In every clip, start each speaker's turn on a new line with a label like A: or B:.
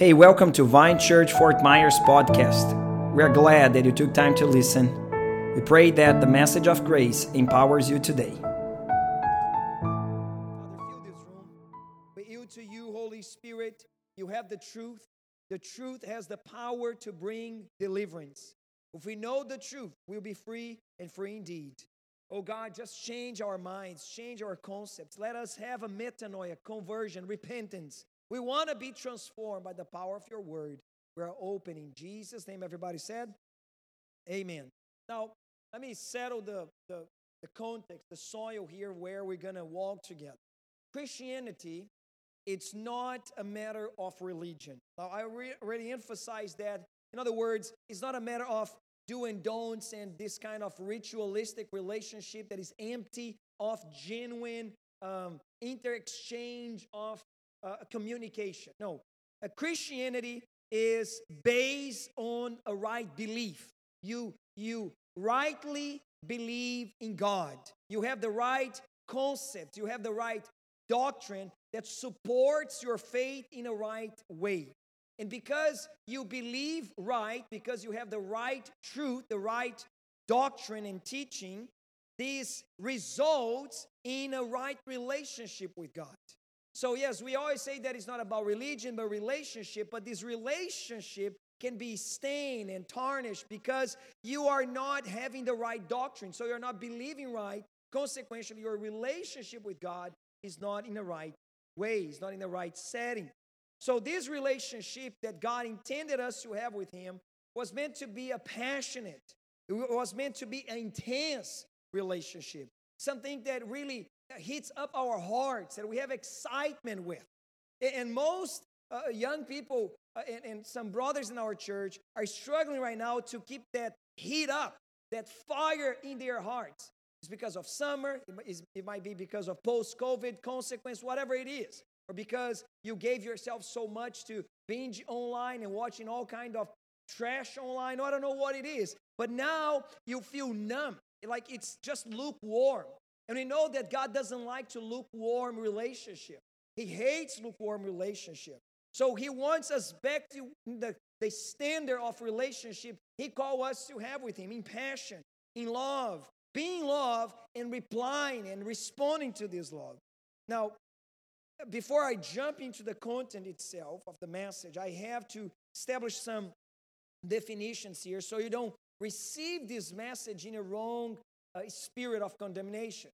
A: Hey, welcome to Vine Church Fort Myers podcast. We are glad that you took time to listen. We pray that the message of grace empowers you today.
B: Father, fill this room. We yield to you, Holy Spirit. You have the truth. The truth has the power to bring deliverance. If we know the truth, we'll be free and free indeed. Oh God, just change our minds, change our concepts. Let us have a metanoia, conversion, repentance. We want to be transformed by the power of your word. We are open in Jesus' name. Everybody said, Amen. Now, let me settle the, the, the context, the soil here where we're going to walk together. Christianity, it's not a matter of religion. Now, I re- already emphasized that. In other words, it's not a matter of do and don'ts and this kind of ritualistic relationship that is empty of genuine um, inter-exchange of uh, communication. No, a Christianity is based on a right belief. You you rightly believe in God. You have the right concept. You have the right doctrine that supports your faith in a right way. And because you believe right, because you have the right truth, the right doctrine and teaching, this results in a right relationship with God. So, yes, we always say that it's not about religion, but relationship. But this relationship can be stained and tarnished because you are not having the right doctrine. So, you're not believing right. Consequently, your relationship with God is not in the right way, it's not in the right setting. So, this relationship that God intended us to have with Him was meant to be a passionate, it was meant to be an intense relationship, something that really heats up our hearts, that we have excitement with. And most uh, young people uh, and, and some brothers in our church are struggling right now to keep that heat up, that fire in their hearts. It's because of summer, it might be because of post COVID consequence, whatever it is, or because you gave yourself so much to binge online and watching all kind of trash online. I don't know what it is, but now you feel numb, like it's just lukewarm. And we know that God doesn't like to lukewarm relationship. He hates lukewarm relationship. So he wants us back to the, the standard of relationship he called us to have with him in passion, in love, being love and replying and responding to this love. Now, before I jump into the content itself of the message, I have to establish some definitions here so you don't receive this message in a wrong uh, spirit of condemnation.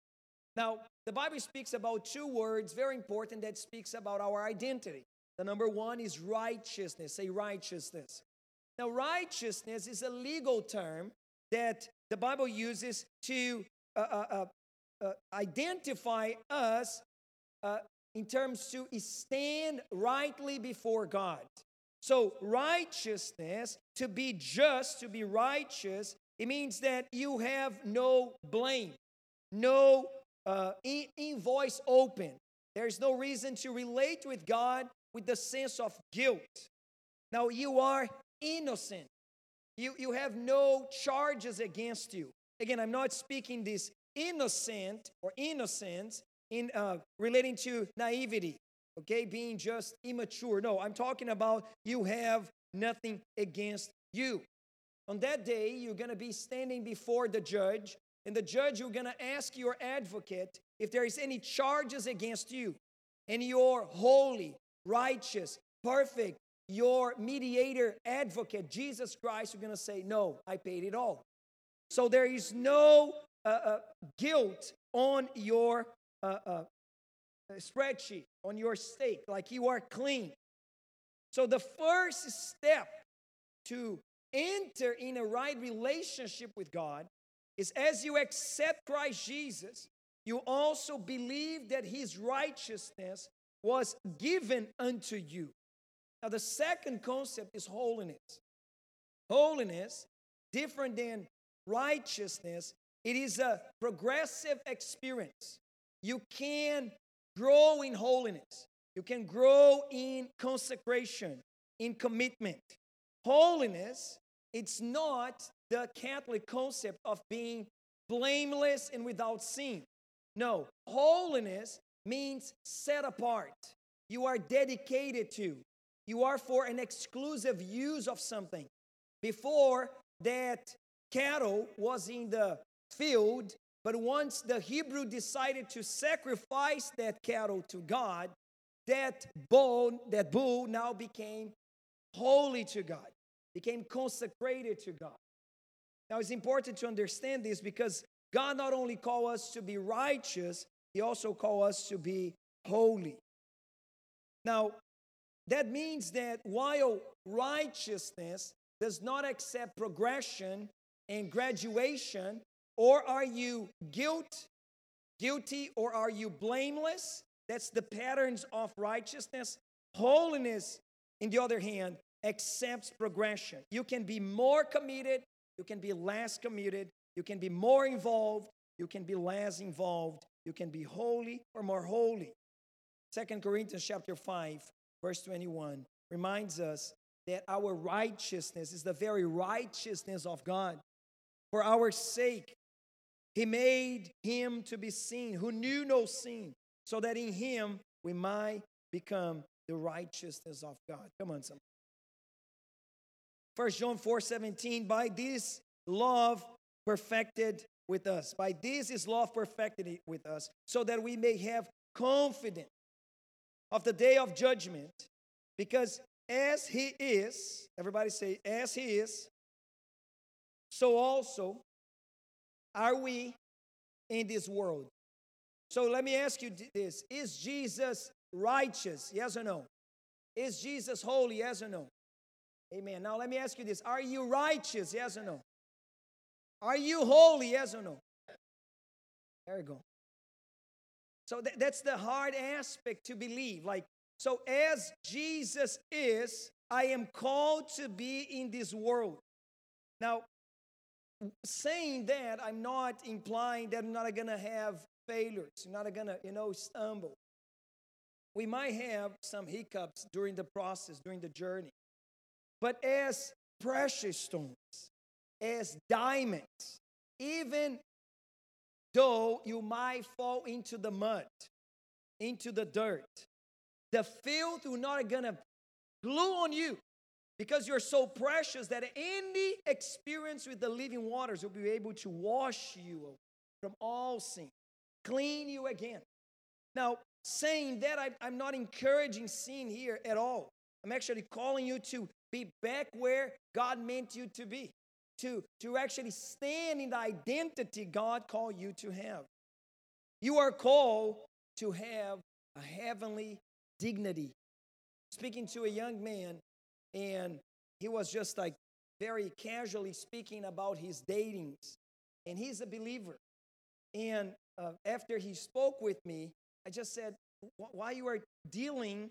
B: Now, the Bible speaks about two words, very important, that speaks about our identity. The number one is righteousness, say righteousness. Now, righteousness is a legal term that the Bible uses to uh, uh, uh, uh identify us uh, in terms to stand rightly before God. So, righteousness, to be just, to be righteous, it means that you have no blame, no uh, invoice open. There's no reason to relate with God with the sense of guilt. Now, you are innocent. You, you have no charges against you. Again, I'm not speaking this innocent or innocence in uh, relating to naivety, okay, being just immature. No, I'm talking about you have nothing against you. On that day, you're going to be standing before the judge, and the judge you're going to ask your advocate if there is any charges against you and you're holy righteous perfect your mediator advocate jesus christ you're going to say no i paid it all. So there is no uh, uh, guilt on your uh, uh spreadsheet on your stake like you are clean. So the first step to enter in a right relationship with god is as you accept Christ Jesus, you also believe that his righteousness was given unto you. Now, the second concept is holiness. Holiness, different than righteousness, it is a progressive experience. You can grow in holiness, you can grow in consecration, in commitment. Holiness, it's not the Catholic concept of being blameless and without sin. No, holiness means set apart. You are dedicated to. You are for an exclusive use of something. Before that cattle was in the field, but once the Hebrew decided to sacrifice that cattle to God, that bull, that bull now became holy to God, became consecrated to God. Now it's important to understand this because God not only call us to be righteous, He also call us to be holy. Now, that means that while righteousness does not accept progression and graduation, or are you guilt, guilty, or are you blameless? That's the patterns of righteousness. Holiness, in the other hand, accepts progression. You can be more committed, you can be less committed, you can be more involved, you can be less involved, you can be holy or more holy. Second Corinthians chapter 5, verse 21 reminds us that our righteousness is the very righteousness of God. For our sake, He made Him to be seen, who knew no sin, so that in Him we might become the righteousness of God. Come on, somebody. First John 4 17, by this love perfected with us. By this is love perfected with us, so that we may have confidence of the day of judgment, because as he is, everybody say, as he is, so also are we in this world. So let me ask you this Is Jesus righteous? Yes or no? Is Jesus holy? Yes or no? Amen. Now let me ask you this Are you righteous? Yes or no? Are you holy? Yes or no? There you go. So th- that's the hard aspect to believe. Like, so as Jesus is, I am called to be in this world. Now, saying that, I'm not implying that I'm not going to have failures. I'm not going to, you know, stumble. We might have some hiccups during the process, during the journey. But as precious stones, as diamonds, even though you might fall into the mud, into the dirt, the filth will not gonna glue on you because you're so precious that any experience with the living waters will be able to wash you from all sin, clean you again. Now, saying that, I, I'm not encouraging sin here at all. I'm actually calling you to be back where God meant you to be to, to actually stand in the identity God called you to have. You are called to have a heavenly dignity. Speaking to a young man, and he was just like very casually speaking about his datings, and he's a believer. And uh, after he spoke with me, I just said, Why you are dealing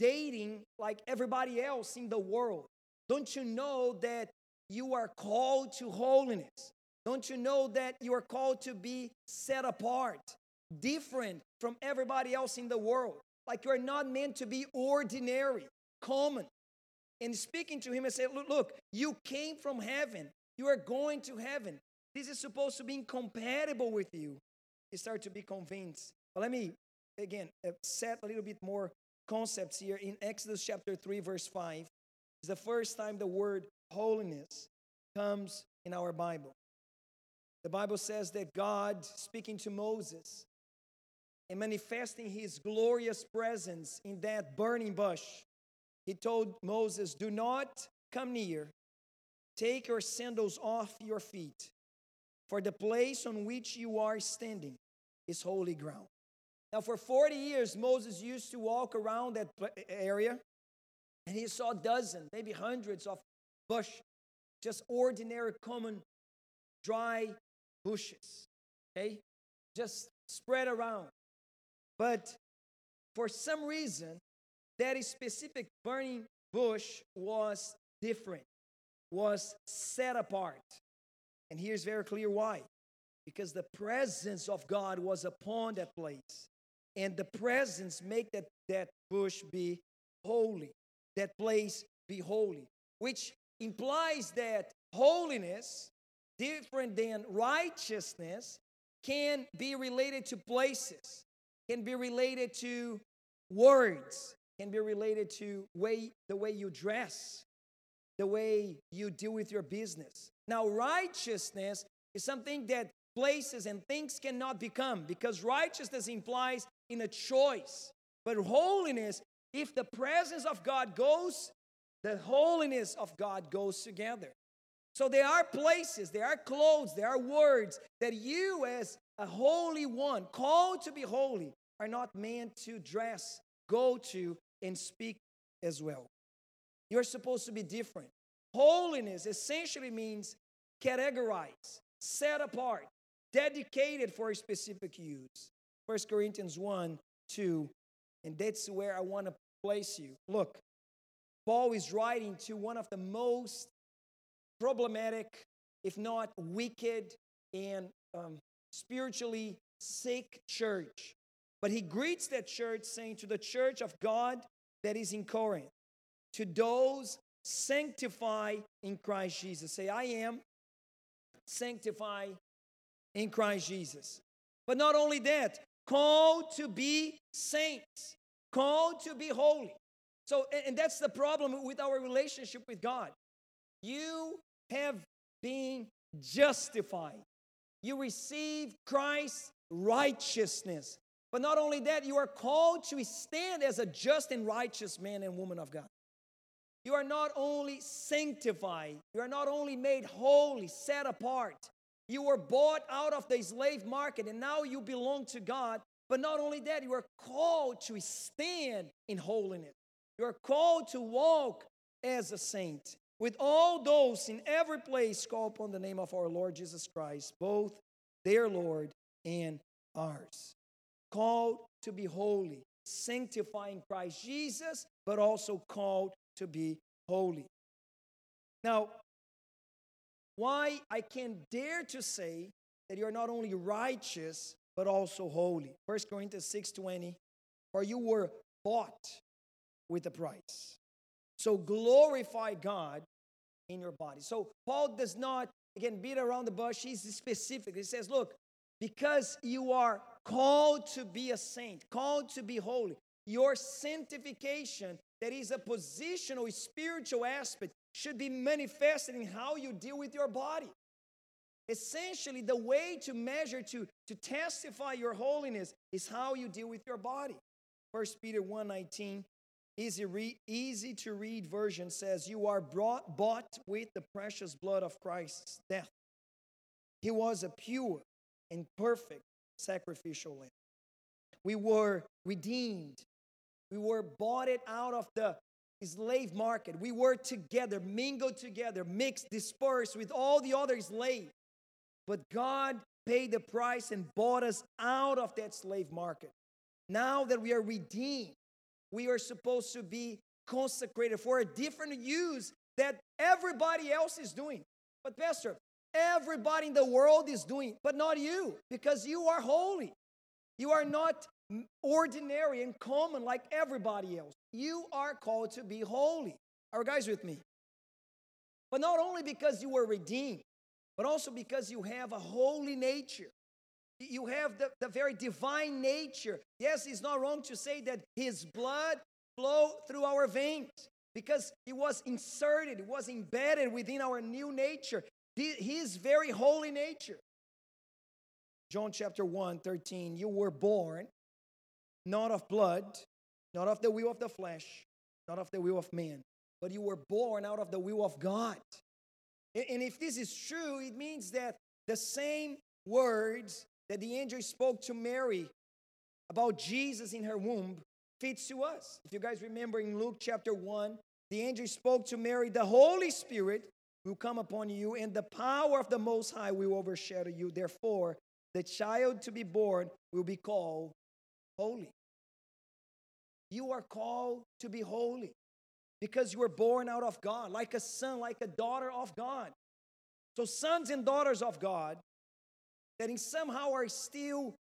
B: dating like everybody else in the world? Don't you know that you are called to holiness. Don't you know that you are called to be set apart, different from everybody else in the world? Like you are not meant to be ordinary, common. And speaking to him, I said, Look, you came from heaven. You are going to heaven. This is supposed to be incompatible with you. You start to be convinced. But let me, again, uh, set a little bit more concepts here. In Exodus chapter 3, verse 5, it's the first time the word holiness comes in our Bible. The Bible says that God, speaking to Moses and manifesting his glorious presence in that burning bush, he told Moses, Do not come near, take your sandals off your feet, for the place on which you are standing is holy ground. Now, for 40 years, Moses used to walk around that area and he saw dozens, maybe hundreds of bush, just ordinary, common, dry bushes, okay? Just spread around. But for some reason, that specific burning bush was different, was set apart. And here's very clear why. Because the presence of God was upon that place. And the presence make that, that bush be holy. That place be holy. Which implies that holiness, different than righteousness, can be related to places, can be related to words, can be related to way the way you dress, the way you deal with your business. Now, righteousness is something that places and things cannot become because righteousness implies in a choice. But holiness, if the presence of God goes, the holiness of God goes together. So there are places, there are clothes, there are words that you, as a holy one, called to be holy, are not meant to dress, go to, and speak as well. You're supposed to be different. Holiness essentially means categorize, set apart, dedicated for a specific use. 1 Corinthians 1 2, and that's where I want to place you. Look, Paul is writing to one of the most problematic, if not wicked, and um, spiritually sick church. But he greets that church saying, To the church of God that is in Corinth, to those sanctified in Christ Jesus. Say, I am sanctified in Christ Jesus. But not only that, called to be saints, called to be holy. So, and that's the problem with our relationship with God. You have been justified. You receive Christ's righteousness. But not only that, you are called to stand as a just and righteous man and woman of God. You are not only sanctified, you are not only made holy, set apart. You were bought out of the slave market and now you belong to God. But not only that, you are called to stand in holiness. You are called to walk as a saint with all those in every place call upon the name of our Lord Jesus Christ, both their Lord and ours. Called to be holy, sanctifying Christ Jesus, but also called to be holy. Now, why I can dare to say that you're not only righteous, but also holy. 1 Corinthians 6:20, for you were bought with a price. So glorify God in your body. So Paul does not, again, beat around the bush. He's specific. He says, look, because you are called to be a saint, called to be holy, your sanctification, that is a positional, spiritual aspect, should be manifested in how you deal with your body. Essentially, the way to measure, to, to testify your holiness is how you deal with your body. First Peter 1 19 Easy, re- easy to read version says, You are brought, bought with the precious blood of Christ's death. He was a pure and perfect sacrificial lamb. We were redeemed. We were bought it out of the slave market. We were together, mingled together, mixed, dispersed with all the other slaves. But God paid the price and bought us out of that slave market. Now that we are redeemed, we are supposed to be consecrated for a different use that everybody else is doing. But, Pastor, everybody in the world is doing, but not you, because you are holy. You are not ordinary and common like everybody else. You are called to be holy. Are guys with me? But not only because you were redeemed, but also because you have a holy nature. You have the, the very divine nature. Yes, it's not wrong to say that his blood flowed through our veins because it was inserted, it was embedded within our new nature, his very holy nature. John chapter 1 13, you were born not of blood, not of the will of the flesh, not of the will of man, but you were born out of the will of God. And if this is true, it means that the same words that the angel spoke to Mary about Jesus in her womb fits to us. If you guys remember in Luke chapter 1, the angel spoke to Mary, the Holy Spirit will come upon you, and the power of the Most High will overshadow you. Therefore, the child to be born will be called holy. You are called to be holy because you were born out of God, like a son, like a daughter of God. So, sons and daughters of God that in somehow are still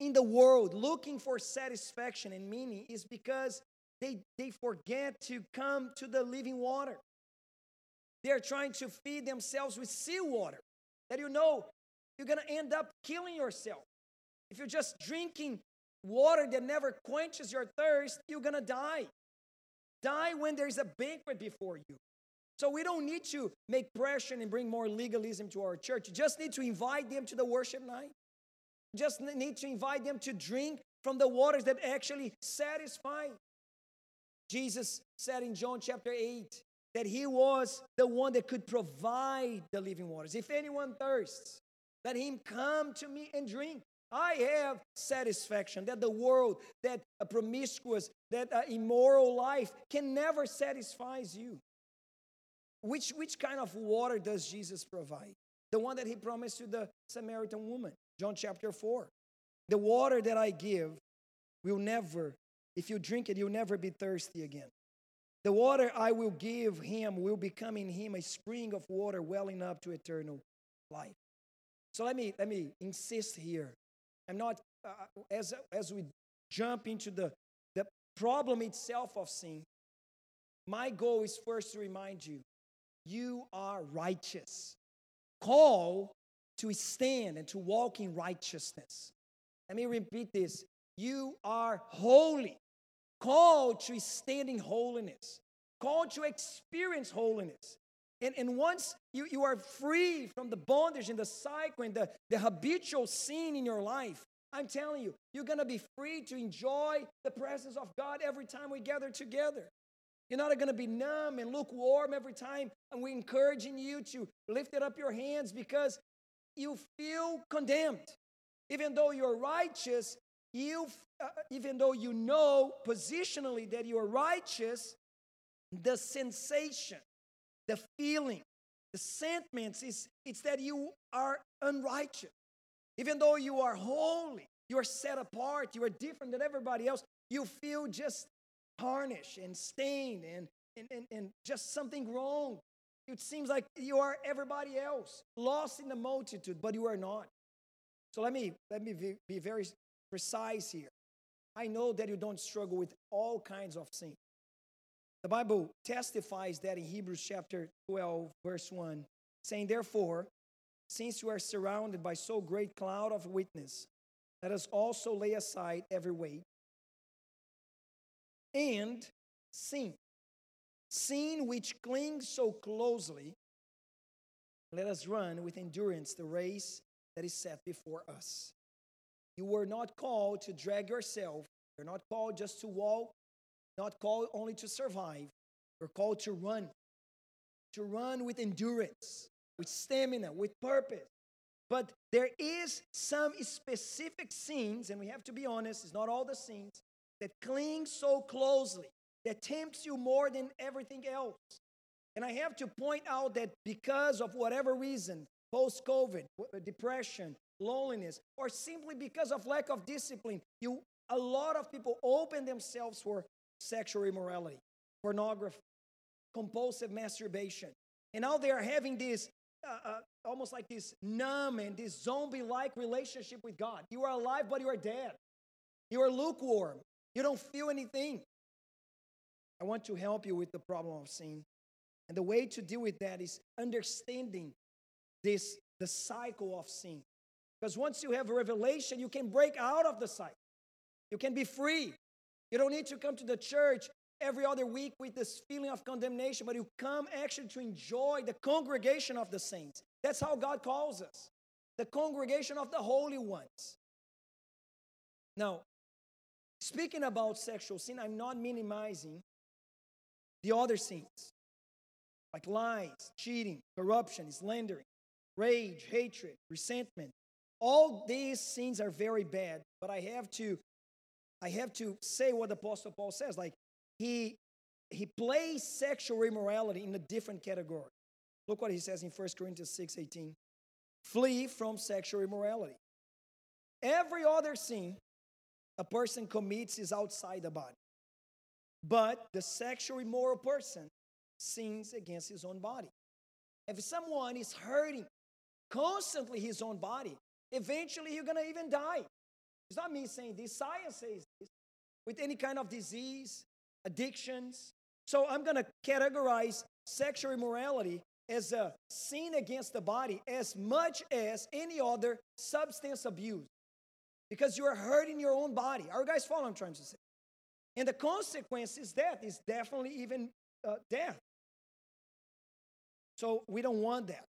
B: in the world looking for satisfaction and meaning is because they, they forget to come to the living water. They're trying to feed themselves with seawater that you know you're going to end up killing yourself. If you're just drinking water that never quenches your thirst, you're going to die. Die when there's a banquet before you. So we don't need to make pressure and bring more legalism to our church. You just need to invite them to the worship night. You Just need to invite them to drink from the waters that actually satisfy. Jesus said in John chapter 8 that he was the one that could provide the living waters. If anyone thirsts, let him come to me and drink. I have satisfaction that the world, that a promiscuous, that a immoral life can never satisfy you. Which, which kind of water does Jesus provide? The one that he promised to the Samaritan woman, John chapter 4. The water that I give will never, if you drink it, you'll never be thirsty again. The water I will give him will become in him a spring of water welling up to eternal life. So let me let me insist here. I'm not uh, as as we jump into the the problem itself of sin. My goal is first to remind you, you are righteous. Call to stand and to walk in righteousness. Let me repeat this. You are holy, Call to stand in holiness, Call to experience holiness. And, and once you, you are free from the bondage and the cycle and the, the habitual sin in your life, I'm telling you, you're going to be free to enjoy the presence of God every time we gather together. You're not going to be numb and lukewarm every time. And we're encouraging you to lift up your hands because you feel condemned. Even though you're righteous, you, uh, even though you know positionally that you are righteous, the sensation, the feeling, the sentiments is it's that you are unrighteous. Even though you are holy, you are set apart, you are different than everybody else, you feel just tarnished and stained and, and, and, and just something wrong. It seems like you are everybody else, lost in the multitude, but you are not. So let me let me be, be very precise here. I know that you don't struggle with all kinds of sin. The Bible testifies that in Hebrews chapter 12, verse 1, saying, Therefore, since you are surrounded by so great cloud of witness, let us also lay aside every weight and sin. Sin which clings so closely, let us run with endurance the race that is set before us. You were not called to drag yourself. You're not called just to walk, not called only to survive. we're called to run, to run with endurance, with stamina, with purpose. But there is some specific sins, and we have to be honest, it's not all the sins, that cling so closely, that tempts you more than everything else. And I have to point out that because of whatever reason, post COVID, uh, depression, loneliness, or simply because of lack of discipline, you a lot of people open themselves for sexual immorality, pornography, compulsive masturbation. And now they are having this uh, uh, almost like this numb and this zombie like relationship with God. You are alive, but you are dead. You are lukewarm. You don't feel anything. I want to help you with the problem of sin. And the way to deal with that is understanding this the cycle of sin. Because once you have a revelation, you can break out of the cycle. You can be free. You don't need to come to the church every other week with this feeling of condemnation, but you come actually to enjoy the congregation of the saints. That's how God calls us the congregation of the holy ones. Now, speaking about sexual sin, I'm not minimizing the other sins like lies, cheating, corruption, slandering, rage, hatred, resentment. All these sins are very bad, but I have to I have to say what the apostle Paul says like he he plays sexual immorality in a different category. Look what he says in 1 Corinthians 6 18. Flee from sexual immorality. Every other sin a person commits is outside the body. But the sexual immoral person sins against his own body. If someone is hurting constantly his own body, eventually you're going to even die. It's not me saying this, science says this. With any kind of disease, addictions. So I'm going to categorize sexual immorality as a sin against the body as much as any other substance abuse because you are hurting your own body. Are you guys following I'm trying to say? And the consequence is death, is definitely even uh, death. So we don't want that.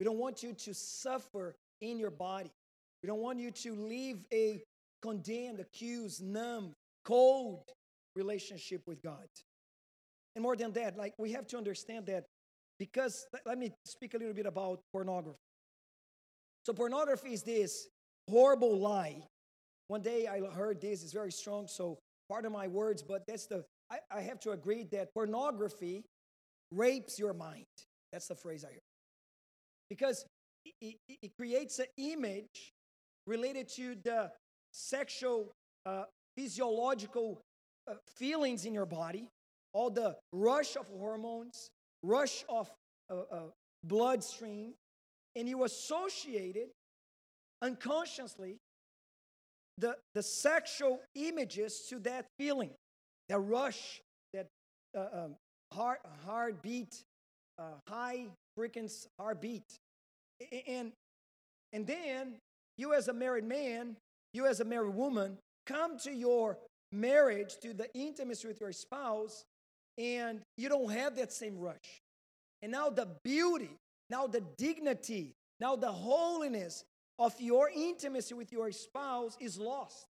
B: We don't want you to suffer in your body. We don't want you to live a condemned, accused, numb, cold relationship with God. And more than that, like we have to understand that because, let me speak a little bit about pornography. So, pornography is this horrible lie. One day I heard this, it's very strong, so pardon my words, but that's the, I, I have to agree that pornography rapes your mind. That's the phrase I heard. Because it, it, it creates an image related to the sexual, uh, physiological uh, feelings in your body, all the rush of hormones, rush of uh, uh, bloodstream, and you associated unconsciously the, the sexual images to that feeling, that rush, that uh, um, heart, heartbeat, uh, high frequency heartbeat. And, and then you, as a married man, you, as a married woman, come to your marriage, to the intimacy with your spouse, and you don't have that same rush. And now the beauty, now the dignity, now the holiness of your intimacy with your spouse is lost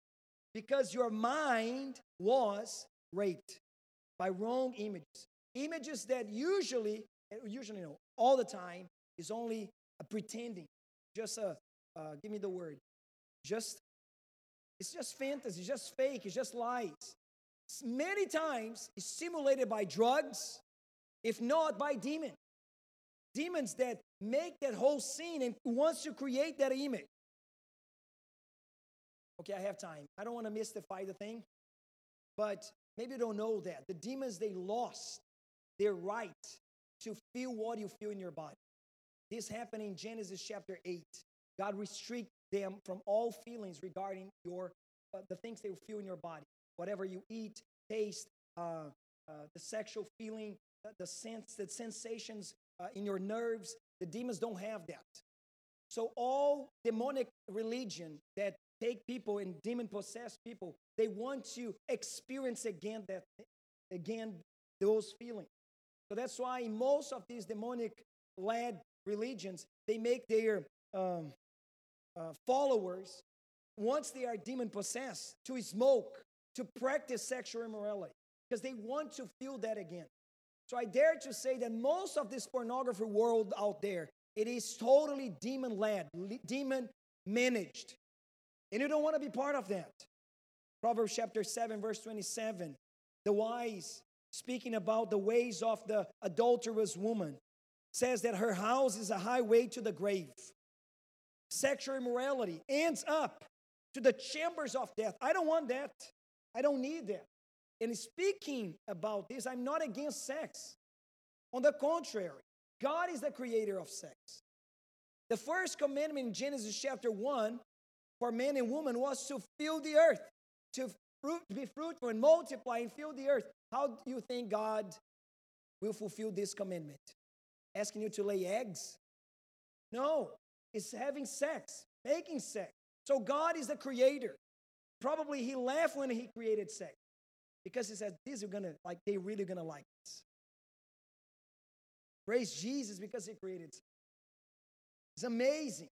B: because your mind was raped by wrong images. Images that usually, usually no, all the time is only a pretending, just a, uh, give me the word, just, it's just fantasy, it's just fake, it's just lies. Many times it's stimulated by drugs, if not by demons. Demons that make that whole scene and wants to create that image. Okay, I have time. I don't want to mystify the thing, but maybe you don't know that. The demons, they lost their right to feel what you feel in your body. This happened in Genesis chapter 8. God restrict them from all feelings regarding your uh, the things they feel in your body. Whatever you eat, taste, uh, uh, the sexual feeling, the sense, the sensations uh, in your nerves. The demons don't have that. So all demonic religion that take people and demon possessed people, they want to experience again that again those feelings. So that's why most of these demonic led religions, they make their um, uh, followers, once they are demon possessed, to smoke, to practice sexual immorality, because they want to feel that again. So I dare to say that most of this pornography world out there, it is totally demon led, demon managed. And you don't want to be part of that. Proverbs chapter 7, verse 27. The wise, speaking about the ways of the adulterous woman, says that her house is a highway to the grave. Sexual immorality ends up to the chambers of death. I don't want that. I don't need that. And speaking about this, I'm not against sex. On the contrary, God is the creator of sex. The first commandment in Genesis chapter 1 for man and woman was to fill the earth, to fruit, be fruitful and multiply and fill the earth. How do you think God will fulfill this commandment? Asking you to lay eggs? No, it's having sex, making sex. So God is the creator. Probably he laughed when he created sex because he said, These are gonna like, they really gonna like this. Praise Jesus because he created sex. It's amazing.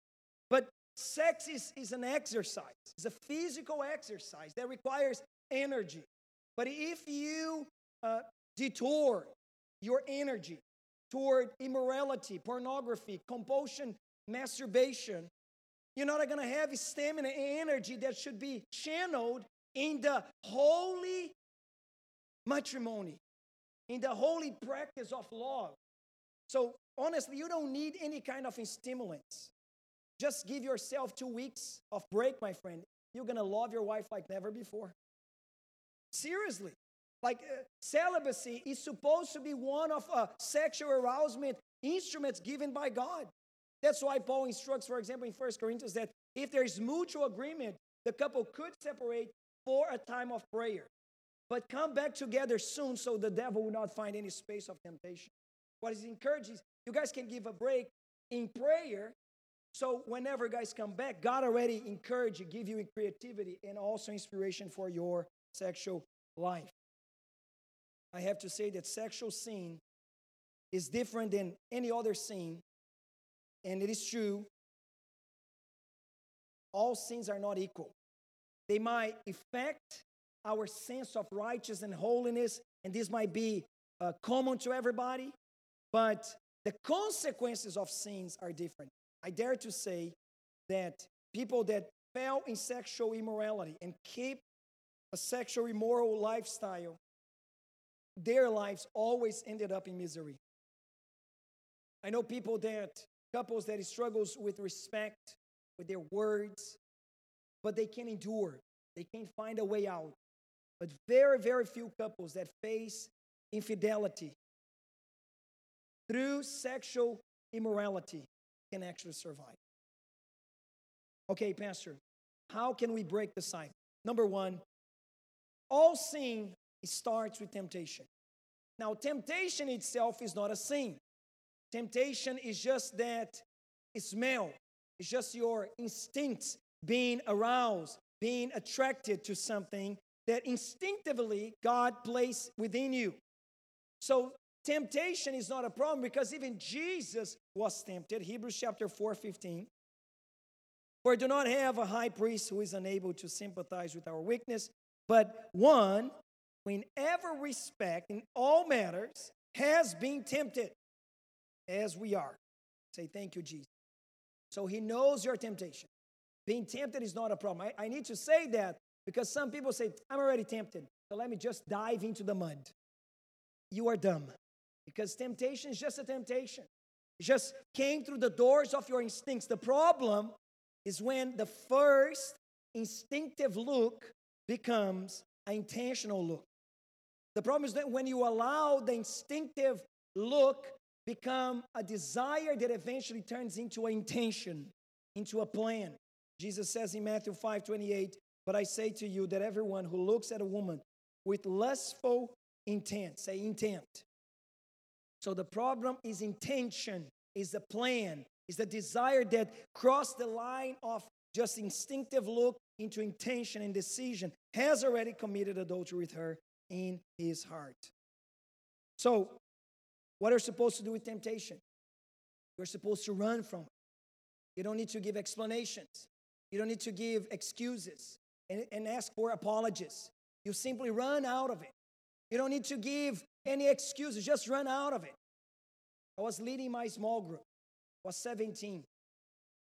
B: But sex is, is an exercise, it's a physical exercise that requires energy. But if you uh, detour your energy toward immorality, pornography, compulsion, masturbation, you're not going to have stamina and energy that should be channeled in the holy matrimony, in the holy practice of love. So, honestly, you don't need any kind of stimulants. Just give yourself two weeks of break, my friend. You're going to love your wife like never before. Seriously. Like uh, celibacy is supposed to be one of uh, sexual arousement instruments given by God. That's why Paul instructs, for example, in 1 Corinthians, that if there is mutual agreement, the couple could separate for a time of prayer. But come back together soon so the devil will not find any space of temptation. What he encourages, you guys can give a break in prayer. So whenever guys come back, God already encourage you, give you creativity and also inspiration for your sexual life. I have to say that sexual sin is different than any other sin, and it is true. All sins are not equal. They might affect our sense of righteousness and holiness, and this might be uh, common to everybody, but the consequences of sins are different. I dare to say that people that fell in sexual immorality and keep a sexual immoral lifestyle, their lives always ended up in misery. I know people that, couples that struggles with respect, with their words, but they can endure. They can't find a way out. But very, very few couples that face infidelity through sexual immorality can actually survive. Okay, Pastor, how can we break the cycle? Number one, all sin starts with temptation. Now, temptation itself is not a sin. Temptation is just that smell, it's just your instincts being aroused, being attracted to something that instinctively God placed within you. So, temptation is not a problem because even Jesus was tempted. Hebrews chapter 4 15. For I do not have a high priest who is unable to sympathize with our weakness, but one who, in every respect, in all matters, has been tempted as we are. Say, Thank you, Jesus. So he knows your temptation. Being tempted is not a problem. I, I need to say that because some people say, I'm already tempted. So let me just dive into the mud. You are dumb. Because temptation is just a temptation. It just came through the doors of your instincts. The problem is when the first instinctive look becomes an intentional look. The problem is that when you allow the instinctive look become a desire that eventually turns into an intention, into a plan. Jesus says in Matthew 5 28, But I say to you that everyone who looks at a woman with lustful intent, say intent. So the problem is intention, is the plan, is the desire that crossed the line of just instinctive look into intention and decision, has already committed adultery with her in his heart. So, what are you supposed to do with temptation? You're supposed to run from it. You don't need to give explanations. You don't need to give excuses and, and ask for apologies. You simply run out of it. You don't need to give any excuses, just run out of it. I was leading my small group, I was 17.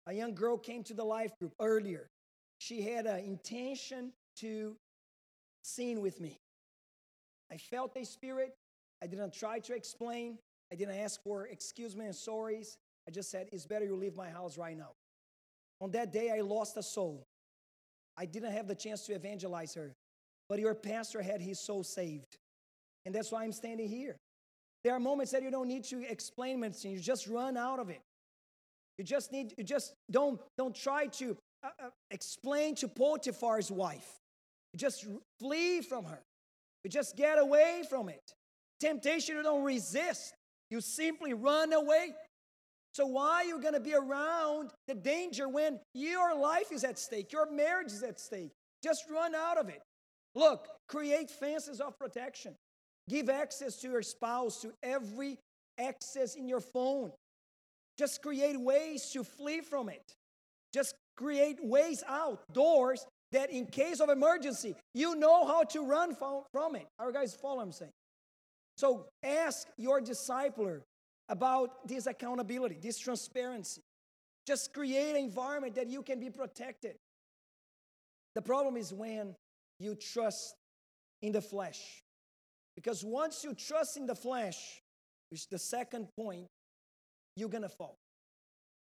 B: A young girl came to the life group earlier. She had an intention to sin with me. I felt a spirit. I didn't try to explain. I didn't ask for excuse me and sorries. I just said, It's better you leave my house right now. On that day, I lost a soul. I didn't have the chance to evangelize her, but your pastor had his soul saved. And that's why I'm standing here. There are moments that you don't need to explain medicine, you just run out of it. You just need, you just don't, don't try to uh, uh, explain to Potiphar's wife. You just flee from her. You just get away from it. Temptation, you don't resist. You simply run away. So why are you going to be around the danger when your life is at stake, your marriage is at stake? Just run out of it. Look, create fences of protection. Give access to your spouse to every access in your phone. Just create ways to flee from it. Just create ways out, doors that in case of emergency, you know how to run from, it. Our guys follow I'm saying. So ask your discipler about this accountability, this transparency. Just create an environment that you can be protected. The problem is when you trust in the flesh. Because once you trust in the flesh, which is the second point, you're gonna fall.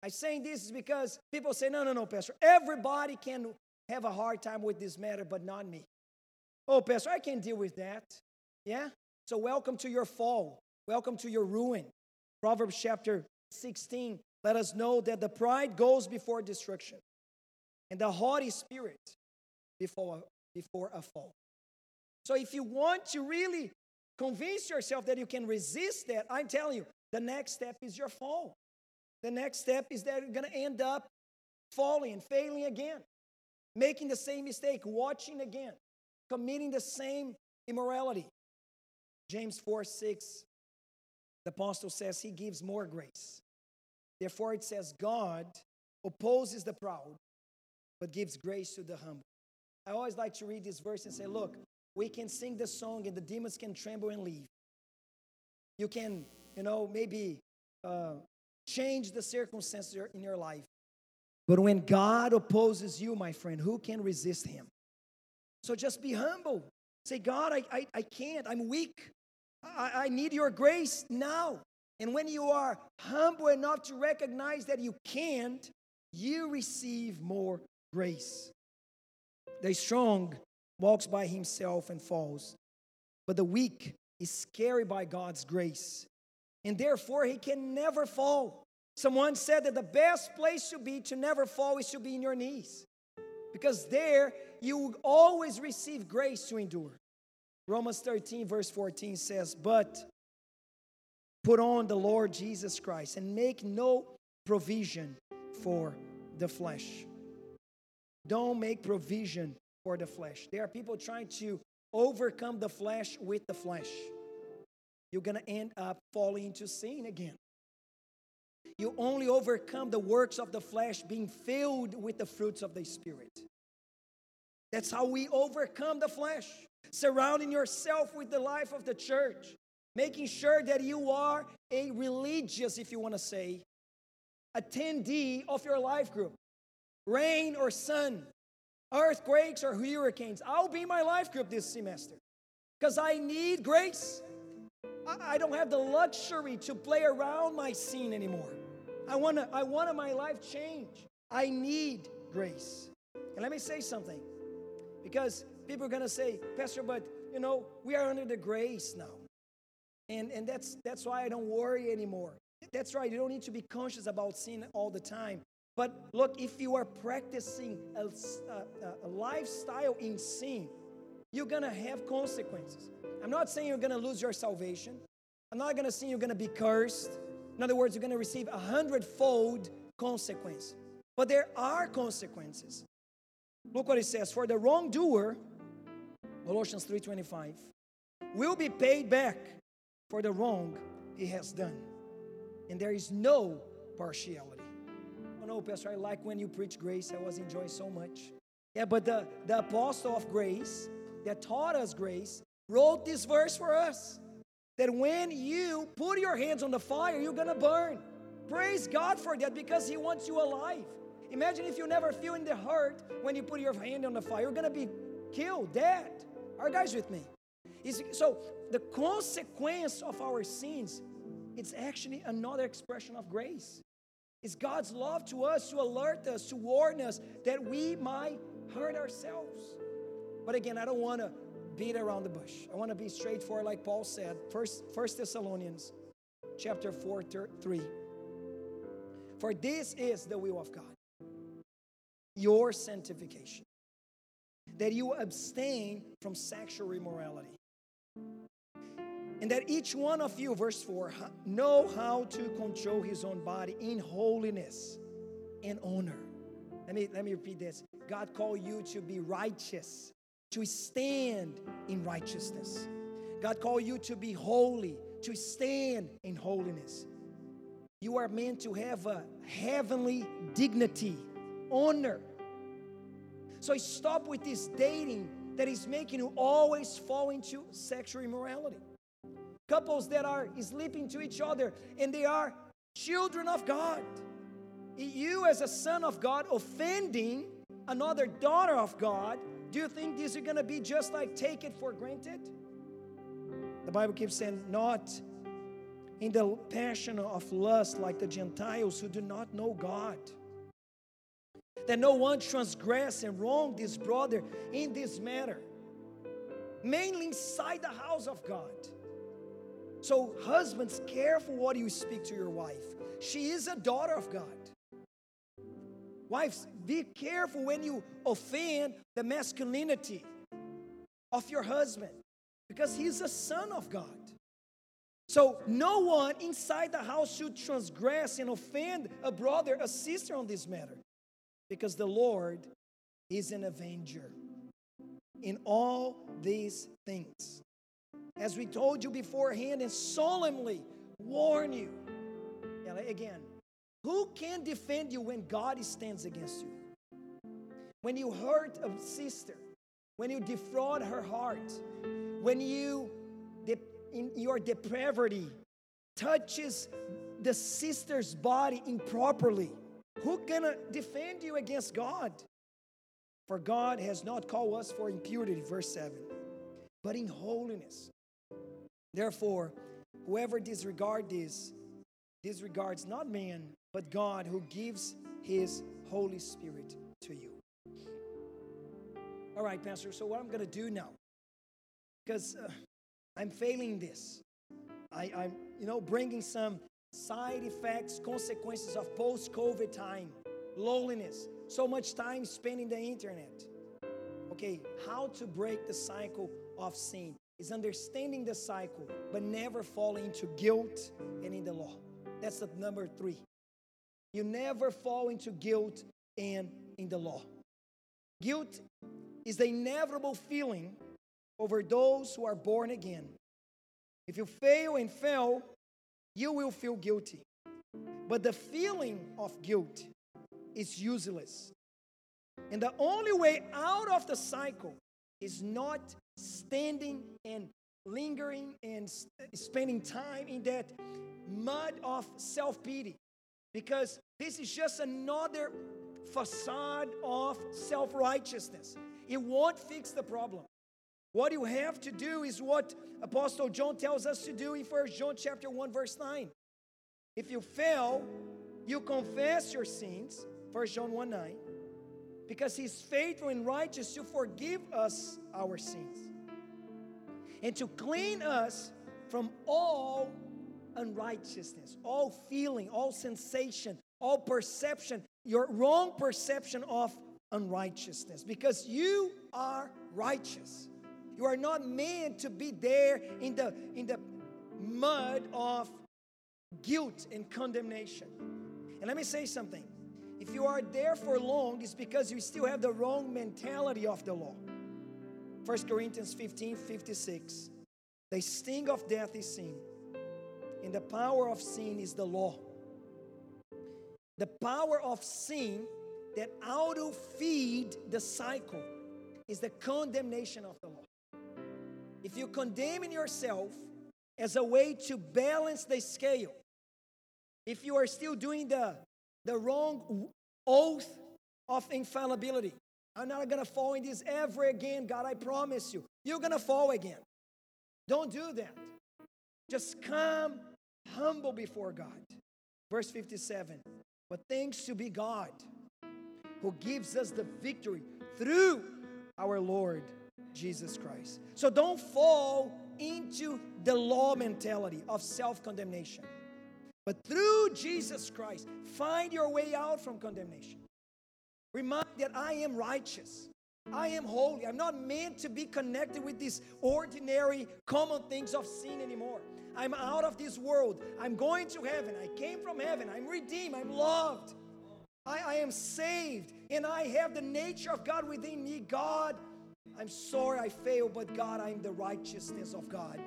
B: I'm saying this is because people say, no, no, no, Pastor, everybody can have a hard time with this matter, but not me. Oh, Pastor, I can deal with that. Yeah? So, welcome to your fall. Welcome to your ruin. Proverbs chapter 16 let us know that the pride goes before destruction, and the haughty spirit before, before a fall. So, if you want to really Convince yourself that you can resist that. I'm telling you, the next step is your fall. The next step is that you're going to end up falling and failing again, making the same mistake, watching again, committing the same immorality. James 4 6, the apostle says he gives more grace. Therefore, it says, God opposes the proud, but gives grace to the humble. I always like to read this verse and say, look, we can sing the song and the demons can tremble and leave. You can, you know, maybe uh, change the circumstances in your life. But when God opposes you, my friend, who can resist him? So just be humble. Say, God, I, I, I can't. I'm weak. I, I need your grace now. And when you are humble enough to recognize that you can't, you receive more grace. The strong walks by himself and falls, but the weak is carried by God's grace. And therefore, he can never fall. Someone said that the best place to be to never fall is to be in your knees. Because there you will always receive grace to endure. Romans 13, verse 14 says, But put on the Lord Jesus Christ and make no provision for the flesh. Don't make provision for the flesh. There are people trying to overcome the flesh with the flesh. You're going to end up falling into sin again. You only overcome the works of the flesh being filled with the fruits of the Spirit. That's how we overcome the flesh. Surrounding yourself with the life of the church, making sure that you are a religious, if you want to say, attendee of your life group. Rain or sun, earthquakes or hurricanes. I'll be my life group this semester because I need grace. I don't have the luxury to play around my scene anymore. I want to I wanna my life change. I need grace. And let me say something. Because people are going to say, "Pastor, but you know, we are under the grace now." And and that's that's why I don't worry anymore. That's right. You don't need to be conscious about sin all the time. But look, if you are practicing a, a, a lifestyle in sin, you're going to have consequences. I'm not saying you're going to lose your salvation. I'm not going to say you're going to be cursed. In other words, you're going to receive a hundredfold consequence. But there are consequences. Look what it says. For the wrongdoer, Colossians 3:25, will be paid back for the wrong he has done. And there is no partiality. Oh no, Pastor, I like when you preach grace. I was enjoying so much. Yeah, but the, the apostle of grace that taught us grace wrote this verse for us that when you put your hands on the fire, you're gonna burn. Praise God for that because He wants you alive. Imagine if you never feel in the heart when you put your hand on the fire, you're gonna be killed, dead. Are guys with me? so the consequence of our sins, it's actually another expression of grace. It's God's love to us to alert us, to warn us that we might hurt ourselves. But again, I don't want to beat around the bush. I want to be straightforward, like Paul said. First, First Thessalonians chapter 4, 3. For this is the will of God, your sanctification, that you abstain from sexual immorality. And that each one of you, verse 4, know how to control his own body in holiness and honor. Let me, let me repeat this. God called you to be righteous to stand in righteousness. God called you to be holy, to stand in holiness. You are meant to have a heavenly dignity, honor. So stop with this dating that is making you always fall into sexual immorality. Couples that are sleeping to each other and they are children of God. You, as a son of God, offending another daughter of God do you think these are going to be just like take it for granted? The Bible keeps saying, not in the passion of lust like the Gentiles who do not know God. That no one transgress and wrong this brother in this matter, mainly inside the house of God. So, husbands, careful what you speak to your wife. She is a daughter of God. Wives, be careful when you offend the masculinity of your husband because he's a son of God. So, no one inside the house should transgress and offend a brother, a sister on this matter because the Lord is an avenger in all these things. as we told you beforehand and solemnly warn you. Again, who can defend you when God stands against you? When you hurt a sister, when you defraud her heart, when you in your depravity touches the sister's body improperly, who gonna defend you against God? For God has not called us for impurity, verse 7, but in holiness. Therefore, whoever disregards this disregards not man, but God who gives his Holy Spirit to you. All right, Pastor, so what I'm to do now, because uh, I'm failing this. I, I'm, you know, bringing some side effects, consequences of post COVID time, loneliness, so much time spent in the internet. Okay, how to break the cycle of sin is understanding the cycle, but never fall into guilt and in the law. That's the number three. You never fall into guilt and in the law. Guilt is the inevitable feeling over those who are born again. If you fail and fail, you will feel guilty. But the feeling of guilt is useless. And the only way out of the cycle is not standing and lingering and spending time in that mud of self pity. Because this is just another facade of self righteousness. It won't fix the problem. What you have to do is what Apostle John tells us to do in 1 John chapter 1 verse 9. If you fail, you confess your sins, 1 John 1 9, because he's faithful and righteous to forgive us our sins and to clean us from all unrighteousness, all feeling, all sensation, all perception, your wrong perception of unrighteousness because you are righteous. You are not meant to be there in the in the mud of guilt and condemnation. And let me say something. If you are there for long, it's because you still have the wrong mentality of the law. 1 Corinthians 15 56. The sting of death is sin, and the power of sin is the law. The power of sin that auto feed the cycle is the condemnation of the law. If you condemn yourself as a way to balance the scale, if you are still doing the, the wrong oath of infallibility, I'm not gonna fall in this ever again, God, I promise you. You're gonna fall again. Don't do that. Just come humble before God. Verse 57 But thanks to be God who gives us the victory through our Lord Jesus Christ. So don't fall into the law mentality of self condemnation. But through Jesus Christ, find your way out from condemnation. Remind that I am righteous. I am holy. I'm not meant to be connected with these ordinary, common things of sin anymore. I'm out of this world. I'm going to heaven. I came from heaven. I'm redeemed. I'm loved. I, I am saved and I have the nature of God within me. God, I'm sorry I failed, but God, I'm the righteousness of God.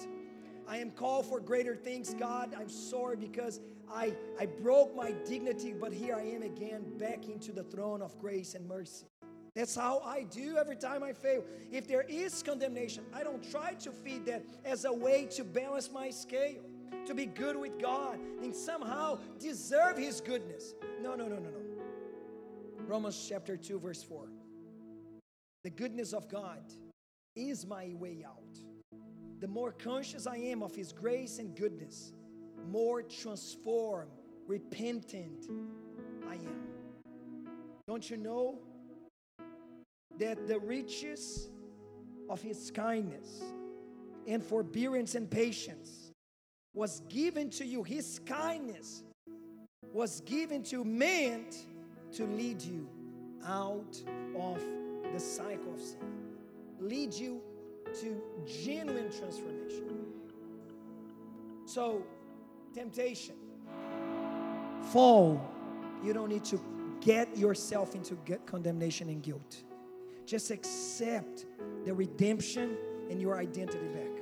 B: I am called for greater things, God. I'm sorry because I, I broke my dignity, but here I am again back into the throne of grace and mercy. That's how I do every time I fail. If there is condemnation, I don't try to feed that as a way to balance my scale, to be good with God, and somehow deserve His goodness. No, no, no, no, no. Romans chapter 2, verse 4. The goodness of God is my way out. The more conscious I am of His grace and goodness, more transformed, repentant I am. Don't you know that the riches of His kindness and forbearance and patience was given to you? His kindness was given to man to lead you out of the cycle of sin, lead you to genuine transformation. So, temptation, fall, you don't need to get yourself into condemnation and guilt. Just accept the redemption and your identity back.